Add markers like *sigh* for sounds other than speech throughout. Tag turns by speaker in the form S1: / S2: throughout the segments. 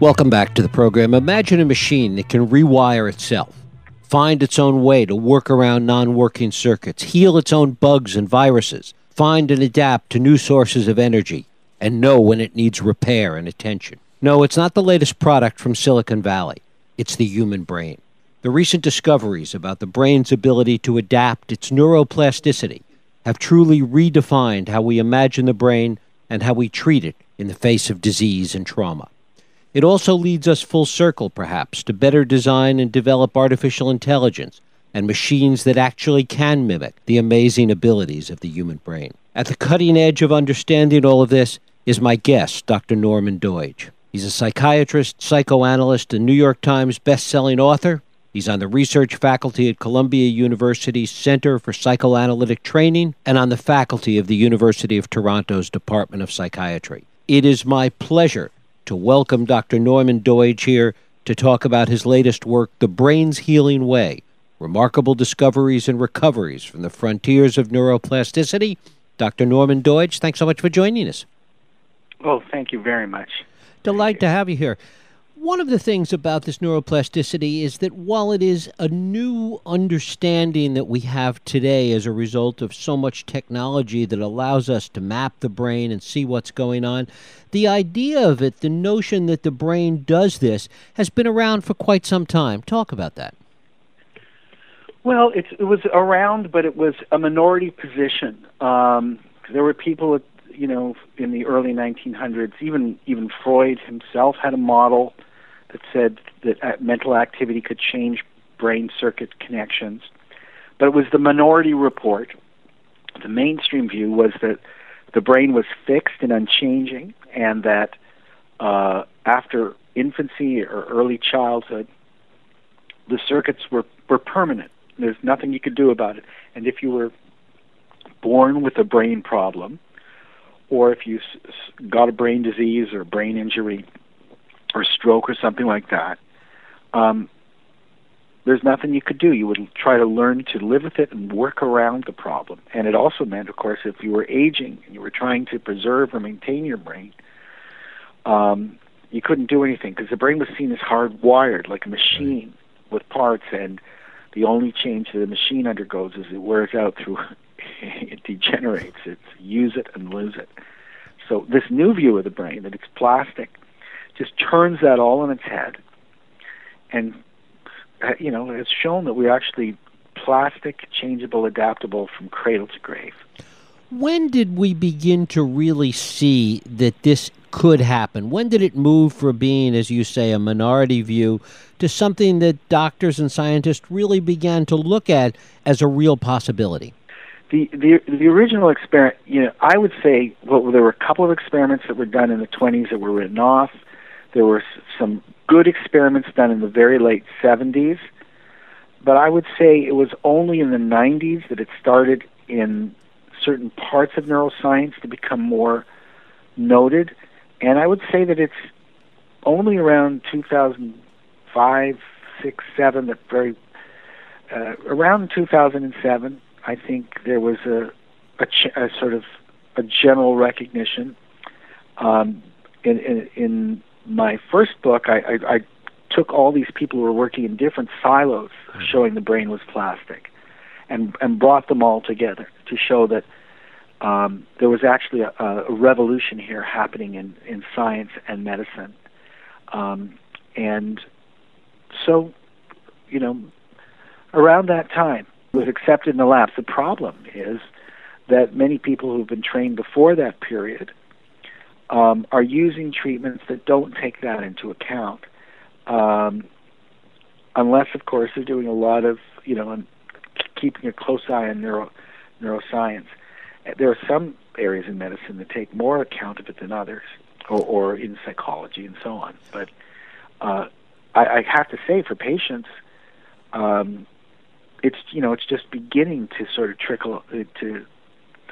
S1: Welcome back to the program. Imagine a machine that can rewire itself, find its own way to work around non working circuits, heal its own bugs and viruses, find and adapt to new sources of energy, and know when it needs repair and attention. No, it's not the latest product from Silicon Valley, it's the human brain. The recent discoveries about the brain's ability to adapt its neuroplasticity have truly redefined how we imagine the brain and how we treat it in the face of disease and trauma. It also leads us full circle, perhaps, to better design and develop artificial intelligence and machines that actually can mimic the amazing abilities of the human brain. At the cutting edge of understanding all of this is my guest, Dr. Norman Doidge. He's a psychiatrist, psychoanalyst, and New York Times best-selling author. He's on the research faculty at Columbia University's Center for Psychoanalytic Training and on the faculty of the University of Toronto's Department of Psychiatry. It is my pleasure to welcome Dr. Norman Doidge here to talk about his latest work, The Brain's Healing Way Remarkable Discoveries and Recoveries from the Frontiers of Neuroplasticity. Dr. Norman Doidge, thanks so much for joining us.
S2: Well, thank you very much.
S1: Delight to have you here. One of the things about this neuroplasticity is that while it is a new understanding that we have today as a result of so much technology that allows us to map the brain and see what's going on, the idea of it, the notion that the brain does this, has been around for quite some time. Talk about that.
S2: Well, it was around, but it was a minority position. Um, there were people, you know, in the early 1900s. Even even Freud himself had a model that said that uh, mental activity could change brain circuit connections. But it was the minority report. The mainstream view was that the brain was fixed and unchanging, and that uh, after infancy or early childhood, the circuits were, were permanent. There's nothing you could do about it. And if you were born with a brain problem, or if you got a brain disease or brain injury, or stroke or something like that, um, there's nothing you could do. You would try to learn to live with it and work around the problem. And it also meant, of course, if you were aging and you were trying to preserve or maintain your brain, um, you couldn't do anything because the brain was seen as hardwired, like a machine with parts, and the only change that the machine undergoes is it wears out through *laughs* it degenerates. It's use it and lose it. So this new view of the brain that it's plastic just turns that all on its head. And uh, you know it's shown that we're actually plastic changeable adaptable from cradle to grave.
S1: When did we begin to really see that this could happen? When did it move from being as you say a minority view to something that doctors and scientists really began to look at as a real possibility?
S2: The the the original experiment, you know, I would say well, there were a couple of experiments that were done in the 20s that were written off. There were some good experiments done in the very late 70s, but I would say it was only in the 90s that it started in certain parts of neuroscience to become more noted. And I would say that it's only around 2005, 6, 7 that very uh, around 2007, I think there was a, a, ch- a sort of a general recognition um, in, in, in my first book, I, I, I took all these people who were working in different silos, mm-hmm. showing the brain was plastic, and and brought them all together to show that um, there was actually a, a revolution here happening in in science and medicine, um, and so, you know, around that time was accepted in the labs. The problem is that many people who've been trained before that period um, are using treatments that don't take that into account, um, unless, of course, they're doing a lot of, you know, keeping a close eye on neuro, neuroscience. There are some areas in medicine that take more account of it than others, or, or in psychology and so on. But uh, I, I have to say, for patients, um, it's you know it's just beginning to sort of trickle uh, to, to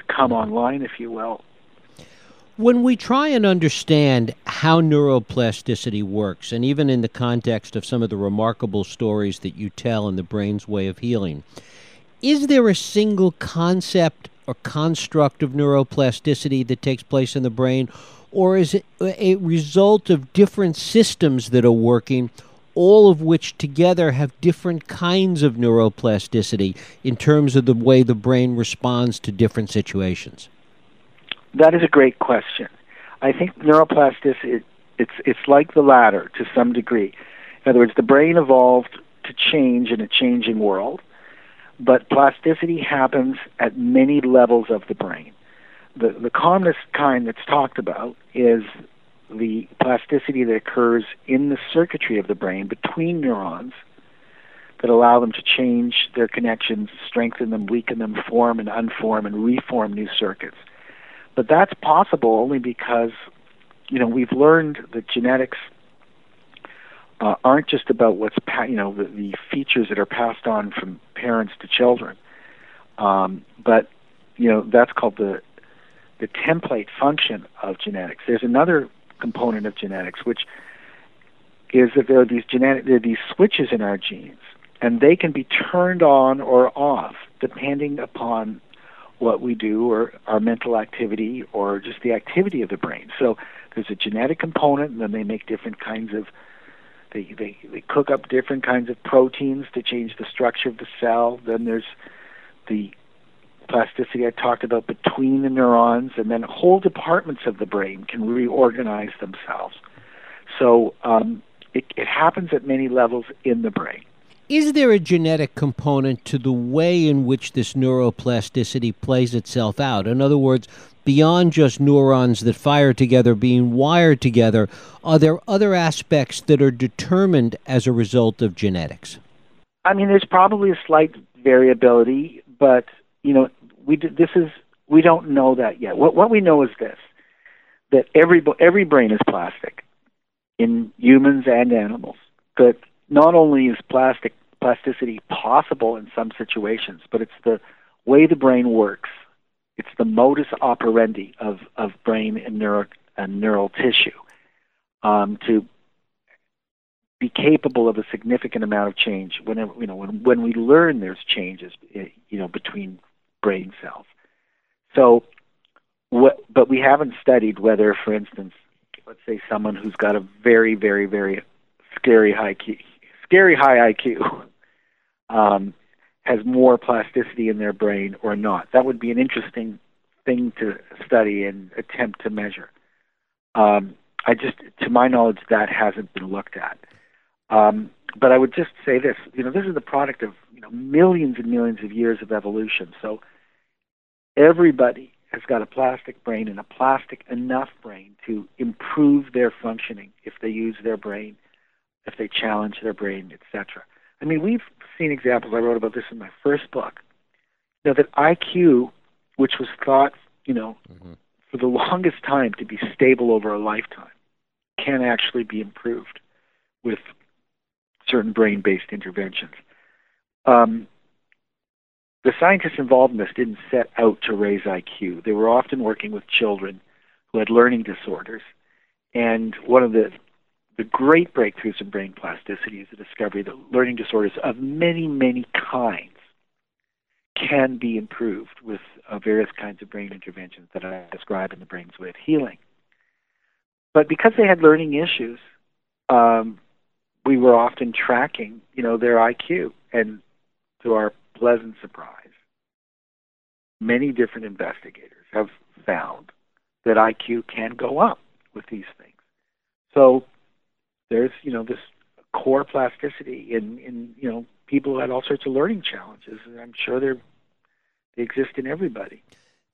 S2: come online, if you will.
S1: When we try and understand how neuroplasticity works, and even in the context of some of the remarkable stories that you tell in The Brain's Way of Healing, is there a single concept or construct of neuroplasticity that takes place in the brain? or is it a result of different systems that are working, all of which together have different kinds of neuroplasticity in terms of the way the brain responds to different situations?
S2: That is a great question. I think neuroplasticity it's it's like the latter to some degree. In other words, the brain evolved to change in a changing world, but plasticity happens at many levels of the brain. The the commonest kind that's talked about is the plasticity that occurs in the circuitry of the brain between neurons that allow them to change their connections, strengthen them, weaken them, form and unform and reform new circuits. But that's possible only because, you know, we've learned that genetics uh, aren't just about what's pa- you know the, the features that are passed on from parents to children, um, but you know that's called the the template function of genetics. There's another component of genetics which is that there are these genetic there are these switches in our genes, and they can be turned on or off depending upon what we do or our mental activity or just the activity of the brain. So there's a genetic component, and then they make different kinds of they, they they cook up different kinds of proteins to change the structure of the cell. Then there's the plasticity I talked about between the neurons, and then whole departments of the brain can reorganize themselves. So um, it, it happens at many levels in the brain.
S1: Is there a genetic component to the way in which this neuroplasticity plays itself out? In other words, beyond just neurons that fire together being wired together, are there other aspects that are determined as a result of genetics?
S2: I mean, there's probably a slight variability, but you know, we this is we don't know that yet. What what we know is this: that every every brain is plastic in humans and animals. That not only is plastic plasticity possible in some situations, but it's the way the brain works. It's the modus operandi of, of brain and, and neural tissue um, to be capable of a significant amount of change. Whenever you know when when we learn there's changes, eh, you know, between brain cells. So, what, but we haven't studied whether, for instance, let's say someone who's got a very, very, very scary high key, scary high IQ um, has more plasticity in their brain or not. That would be an interesting thing to study and attempt to measure. Um, I just, to my knowledge, that hasn't been looked at. Um, but I would just say this: you know, this is the product of you know millions and millions of years of evolution. So everybody has got a plastic brain and a plastic enough brain to improve their functioning if they use their brain if they challenge their brain, etc. I mean, we've seen examples. I wrote about this in my first book. You know that IQ, which was thought, you know, mm-hmm. for the longest time to be stable over a lifetime, can actually be improved with certain brain-based interventions. Um, the scientists involved in this didn't set out to raise IQ. They were often working with children who had learning disorders. And one of the the great breakthroughs in brain plasticity is the discovery that learning disorders of many, many kinds can be improved with uh, various kinds of brain interventions that I describe in the Brain's Way of Healing. But because they had learning issues, um, we were often tracking, you know, their IQ, and to our pleasant surprise, many different investigators have found that IQ can go up with these things. So there's you know this core plasticity in in you know people who had all sorts of learning challenges. And I'm sure they're they exist in everybody.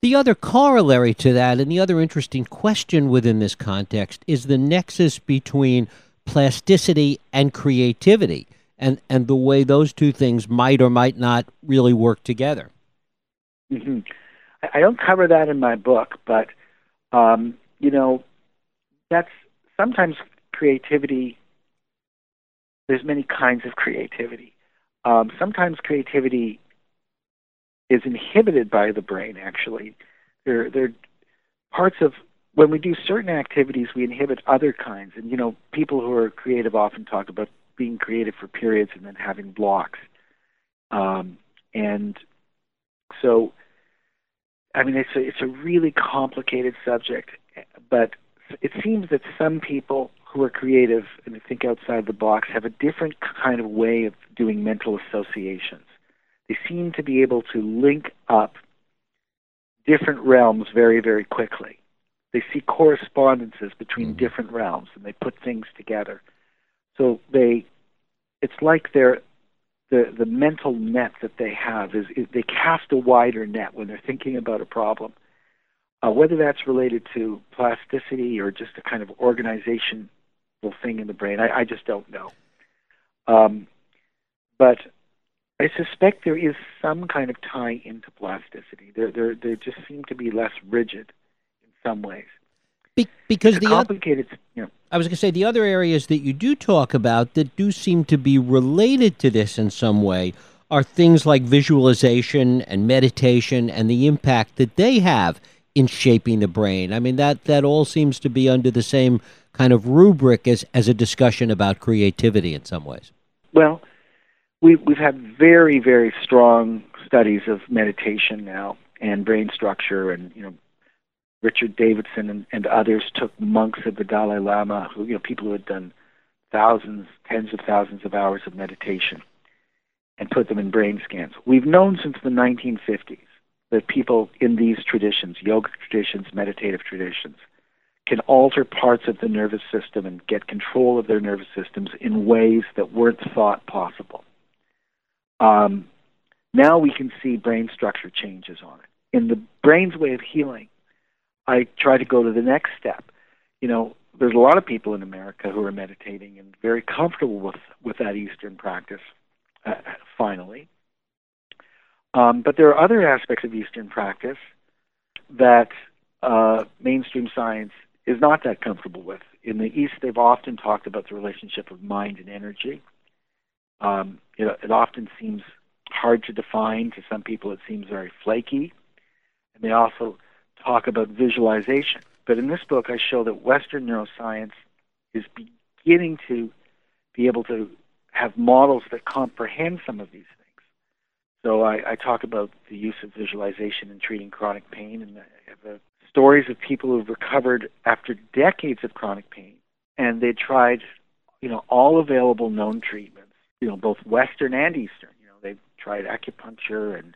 S1: The other corollary to that, and the other interesting question within this context, is the nexus between plasticity and creativity, and and the way those two things might or might not really work together.
S2: Mm-hmm. I don't cover that in my book, but um, you know, that's sometimes creativity, there's many kinds of creativity. Um, sometimes creativity is inhibited by the brain. Actually, there there are parts of when we do certain activities, we inhibit other kinds. And you know, people who are creative often talk about being creative for periods and then having blocks. Um, and so, I mean, it's a, it's a really complicated subject, but it seems that some people who are creative and think outside the box have a different kind of way of doing mental associations. They seem to be able to link up different realms very, very quickly. They see correspondences between mm-hmm. different realms and they put things together. So they, it's like they're, the, the mental net that they have is, is they cast a wider net when they're thinking about a problem. Uh, whether that's related to plasticity or just a kind of thing in the brain, I, I just don't know. Um, but I suspect there is some kind of tie into plasticity. There, there, there just seem to be less rigid in some ways.
S1: Be- because
S2: it's
S1: the
S2: complicated, other, you know,
S1: I was going to say the other areas that you do talk about that do seem to be related to this in some way are things like visualization and meditation and the impact that they have in shaping the brain. I mean that that all seems to be under the same kind of rubric as as a discussion about creativity in some ways.
S2: Well, we we've had very very strong studies of meditation now and brain structure and you know Richard Davidson and, and others took monks of the Dalai Lama who you know people who had done thousands tens of thousands of hours of meditation and put them in brain scans. We've known since the 1950s that people in these traditions, yoga traditions, meditative traditions, can alter parts of the nervous system and get control of their nervous systems in ways that weren't thought possible. Um, now we can see brain structure changes on it. In the brain's way of healing, I try to go to the next step. You know, there's a lot of people in America who are meditating and very comfortable with, with that Eastern practice, uh, finally. Um, but there are other aspects of Eastern practice that uh, mainstream science is not that comfortable with. In the East, they've often talked about the relationship of mind and energy. Um, it, it often seems hard to define. To some people, it seems very flaky. And they also talk about visualization. But in this book, I show that Western neuroscience is beginning to be able to have models that comprehend some of these things. So I, I talk about the use of visualization in treating chronic pain, and I have uh, stories of people who've recovered after decades of chronic pain, and they tried, you know, all available known treatments, you know, both Western and Eastern. You know, they've tried acupuncture and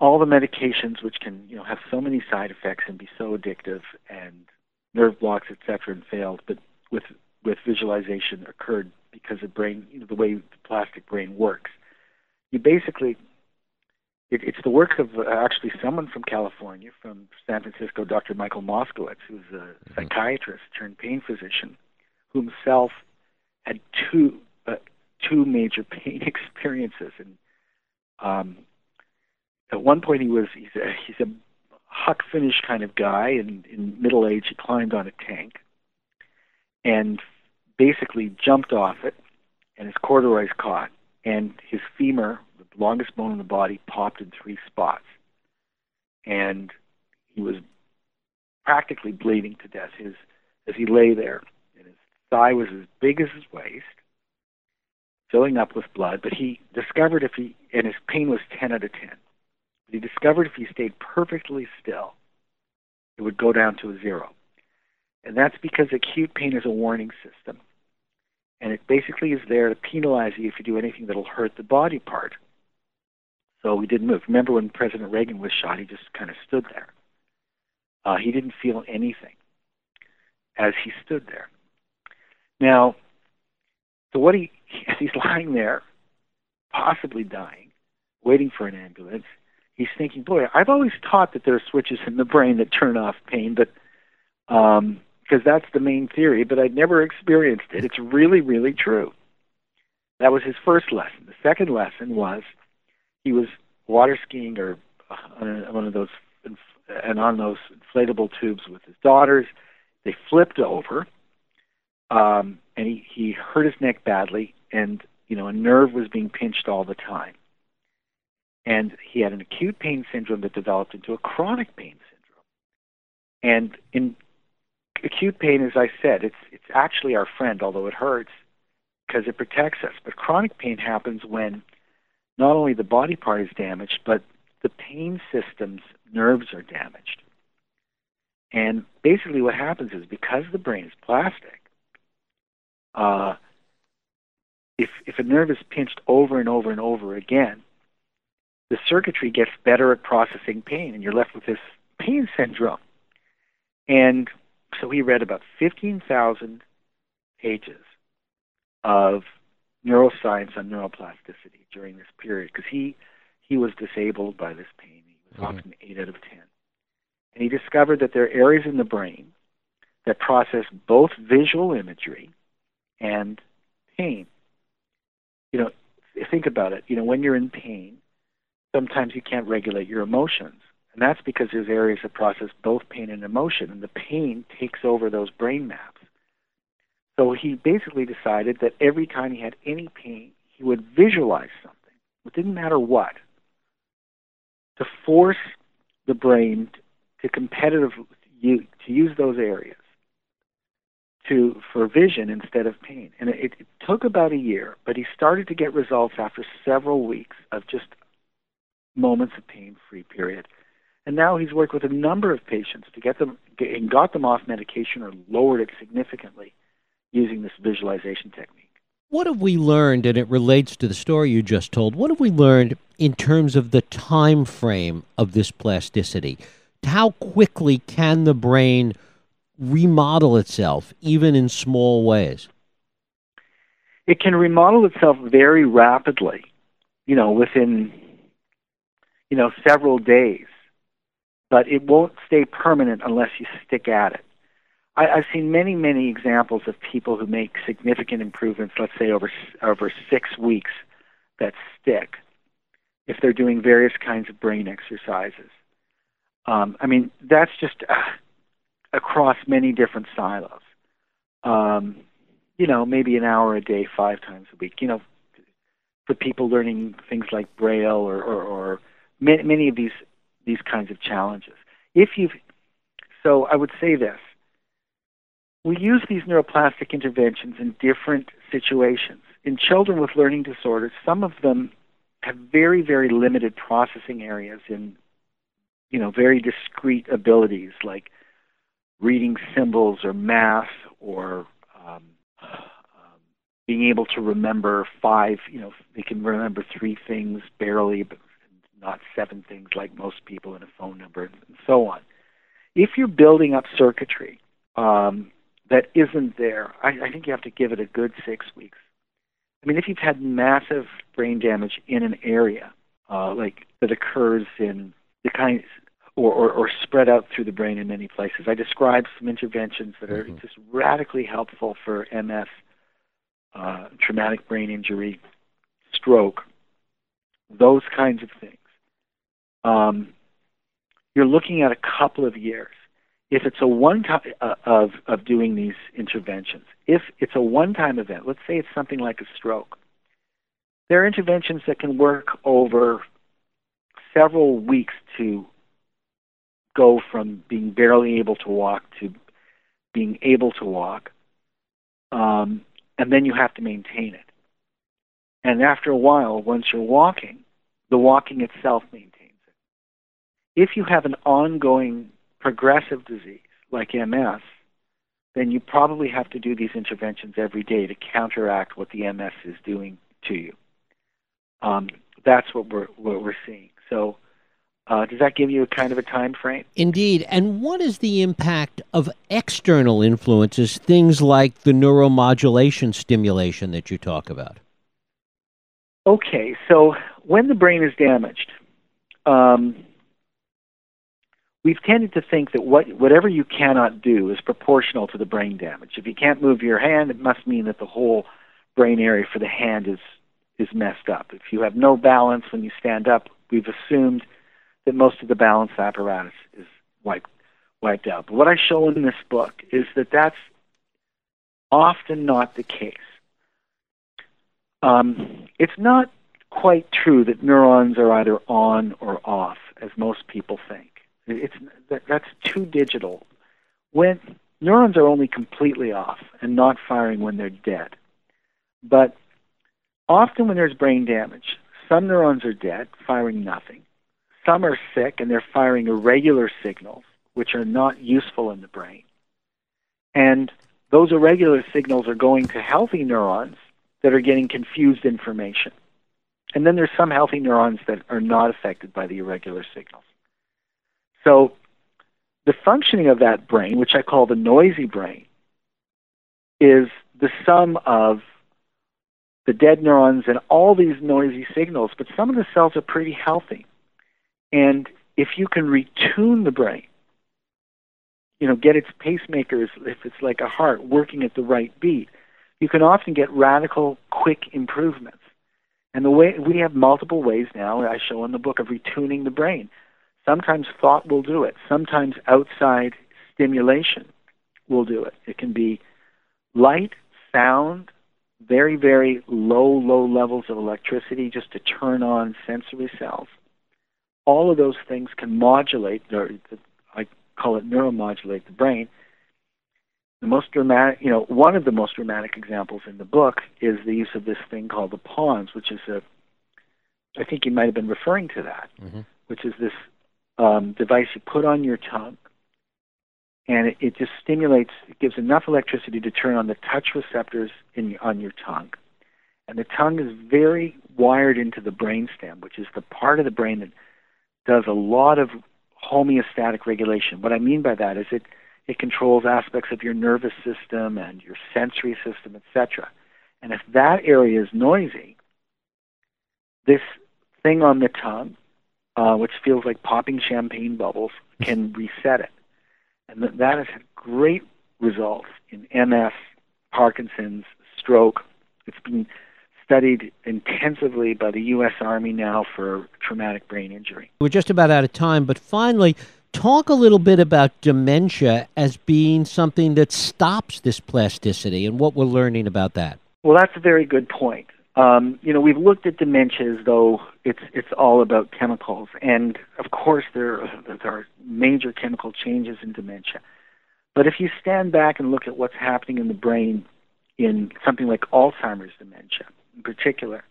S2: all the medications, which can, you know, have so many side effects and be so addictive, and nerve blocks, etc., and failed. But with with visualization occurred because the brain, you know, the way the plastic brain works. You basically it, it's the work of uh, actually someone from California, from San Francisco, Dr. Michael Moskowitz, who's a mm-hmm. psychiatrist turned pain physician, who himself had two uh, two major *laughs* pain experiences, and um, at one point he was he's a he's a Huck Finnish kind of guy, and in middle age he climbed on a tank, and basically jumped off it, and his corduroys caught, and his femur longest bone in the body popped in three spots. And he was practically bleeding to death. His as he lay there, and his thigh was as big as his waist, filling up with blood. But he discovered if he and his pain was ten out of ten. But he discovered if he stayed perfectly still, it would go down to a zero. And that's because acute pain is a warning system. And it basically is there to penalize you if you do anything that'll hurt the body part. So we didn't move. Remember when President Reagan was shot, he just kind of stood there. Uh, he didn't feel anything as he stood there. Now, so what he, *laughs* he's lying there, possibly dying, waiting for an ambulance, he's thinking, boy, I've always taught that there are switches in the brain that turn off pain, but um, because that's the main theory, but I'd never experienced it. It's really, really true. That was his first lesson. The second lesson was he was water skiing or on one of those and on those inflatable tubes with his daughters. They flipped over, um, and he he hurt his neck badly, and you know a nerve was being pinched all the time. And he had an acute pain syndrome that developed into a chronic pain syndrome. And in acute pain, as I said, it's it's actually our friend, although it hurts because it protects us. But chronic pain happens when not only the body part is damaged, but the pain system's nerves are damaged. And basically, what happens is because the brain is plastic, uh, if if a nerve is pinched over and over and over again, the circuitry gets better at processing pain, and you're left with this pain syndrome. And so he read about 15,000 pages of neuroscience on neuroplasticity during this period because he he was disabled by this pain. He was mm-hmm. often eight out of ten, and he discovered that there are areas in the brain that process both visual imagery and pain. You know, think about it. You know, when you're in pain, sometimes you can't regulate your emotions. And that's because there's areas that process both pain and emotion, and the pain takes over those brain maps. So he basically decided that every time he had any pain, he would visualize something. It didn't matter what. To force the brain to competitively to use those areas to for vision instead of pain. And it, it took about a year, but he started to get results after several weeks of just moments of pain-free period. And now he's worked with a number of patients to get them and got them off medication or lowered it significantly using this visualization technique.
S1: What have we learned, and it relates to the story you just told, what have we learned in terms of the time frame of this plasticity? How quickly can the brain remodel itself, even in small ways?
S2: It can remodel itself very rapidly, you know, within, you know, several days. But it won't stay permanent unless you stick at it. I, I've seen many, many examples of people who make significant improvements, let's say over over six weeks, that stick if they're doing various kinds of brain exercises. Um, I mean, that's just uh, across many different silos. Um, you know, maybe an hour a day, five times a week. You know, for people learning things like Braille or, or, or many, many of these these kinds of challenges. If you've so, I would say this: we use these neuroplastic interventions in different situations. In children with learning disorders, some of them have very, very limited processing areas in, you know, very discrete abilities like reading symbols or math or um, um, being able to remember five, you know, they can remember three things barely, but not seven things like most people in a phone number and so on. If you're building up circuitry, um, that isn't there, I, I think you have to give it a good six weeks. I mean, if you've had massive brain damage in an area, uh, like that occurs in the kind, or, or, or spread out through the brain in many places. I described some interventions that are mm-hmm. just radically helpful for MS, uh, traumatic brain injury, stroke, those kinds of things. Um, you're looking at a couple of years if it's a one time uh, of of doing these interventions, if it's a one time event, let's say it's something like a stroke, there are interventions that can work over several weeks to go from being barely able to walk to being able to walk, um, and then you have to maintain it. And after a while, once you're walking, the walking itself maintains it. If you have an ongoing progressive disease like MS, then you probably have to do these interventions every day to counteract what the MS is doing to you. Um, that's what we're what we're seeing. So, uh, does that give you a kind of a time frame?
S1: Indeed. And what is the impact of external influences, things like the neuromodulation stimulation that you talk about?
S2: Okay, so when the brain is damaged, um, we've tended to think that what, whatever you cannot do is proportional to the brain damage. If you can't move your hand, it must mean that the whole brain area for the hand is is messed up. If you have no balance when you stand up, we've assumed that most of the balance apparatus is wiped wiped out. But what I show in this book is that that's often not the case. Um, it's not quite true that neurons are either on or off, as most people think. It's that, that's too digital. When neurons are only completely off and not firing when they're dead. But often when there's brain damage, some neurons are dead, firing nothing. Some are sick and they're firing irregular signals which are not useful in the brain. And those irregular signals are going to healthy neurons that are getting confused information. And then there's some healthy neurons that are not affected by the irregular signals. So the functioning of that brain, which I call the noisy brain, is the sum of the dead neurons and all these noisy signals, but some of the cells are pretty healthy. And if you can retune the brain, you know, get its pacemakers, if it's like a heart, working at the right beat, you can often get radical, quick improvements. And the way we have multiple ways now, I show in the book, of retuning the brain. Sometimes thought will do it. Sometimes outside stimulation will do it. It can be light, sound, very, very low, low levels of electricity just to turn on sensory cells. All of those things can modulate, or I call it neuromodulate the brain. The most dramatic, you know, one of the most dramatic examples in the book is the use of this thing called the PoNS, which is a, I think you might have been referring to that, mm-hmm. which is this um, device you put on your tongue, and it, it just stimulates, it gives enough electricity to turn on the touch receptors in on your tongue. And the tongue is very wired into the brainstem, which is the part of the brain that does a lot of homeostatic regulation. What I mean by that is it it controls aspects of your nervous system and your sensory system, etc. And if that area is noisy, this thing on the tongue uh, which feels like popping champagne bubbles, can *laughs* reset it. And th- that has had great results in MS, Parkinson's, stroke. It's been studied intensively by the U.S. Army now for traumatic brain injury.
S1: We're just about out of time, but finally, talk a little bit about dementia as being something that stops this plasticity and what we're learning about that.
S2: Well, that's a very good point. Um, you know, we've looked at dementia as though it's it's all about chemicals, and of course there there are major chemical changes in dementia. But if you stand back and look at what's happening in the brain in something like Alzheimer's dementia, in particular,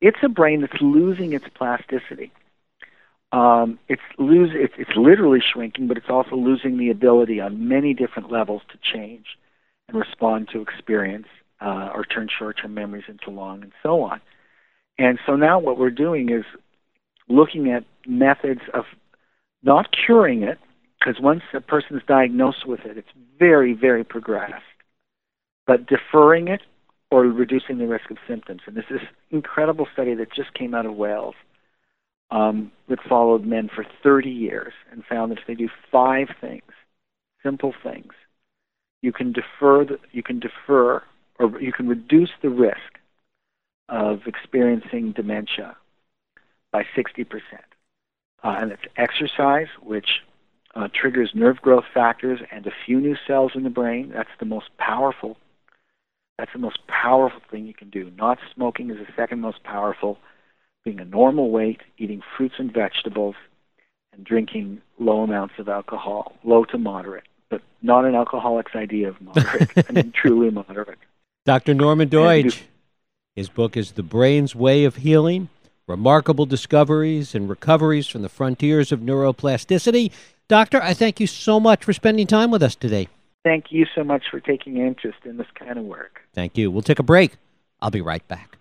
S2: it's a brain that's losing its plasticity. Um, it's lose it's, it's literally shrinking, but it's also losing the ability on many different levels to change and respond to experience uh, or turn short-term memories into long, and so on. And so now what we're doing is looking at methods of not curing it, because once a person is diagnosed with it, it's very, very progressed, but deferring it or reducing the risk of symptoms. And there's this incredible study that just came out of Wales um, that followed men for 30 years and found that if they do five things, simple things, you can defer the, you can defer or you can reduce the risk of experiencing dementia by 60%. Uh, and it's exercise, which uh, triggers nerve growth factors and a few new cells in the brain. That's the most powerful. That's the most powerful thing you can do. Not smoking is the second most powerful. Being a normal weight, eating fruits and vegetables, and drinking low amounts of alcohol, low to moderate, but not an alcoholic's idea of *laughs* moderate. I mean, truly moderate.
S1: Dr. Norman Doidge. His book is The Brain's Way of Healing Remarkable Discoveries and Recoveries from the Frontiers of Neuroplasticity. Doctor, I thank you so much for spending time with us today.
S2: Thank you so much for taking interest in this kind of work.
S1: Thank you. We'll take a break. I'll be right back.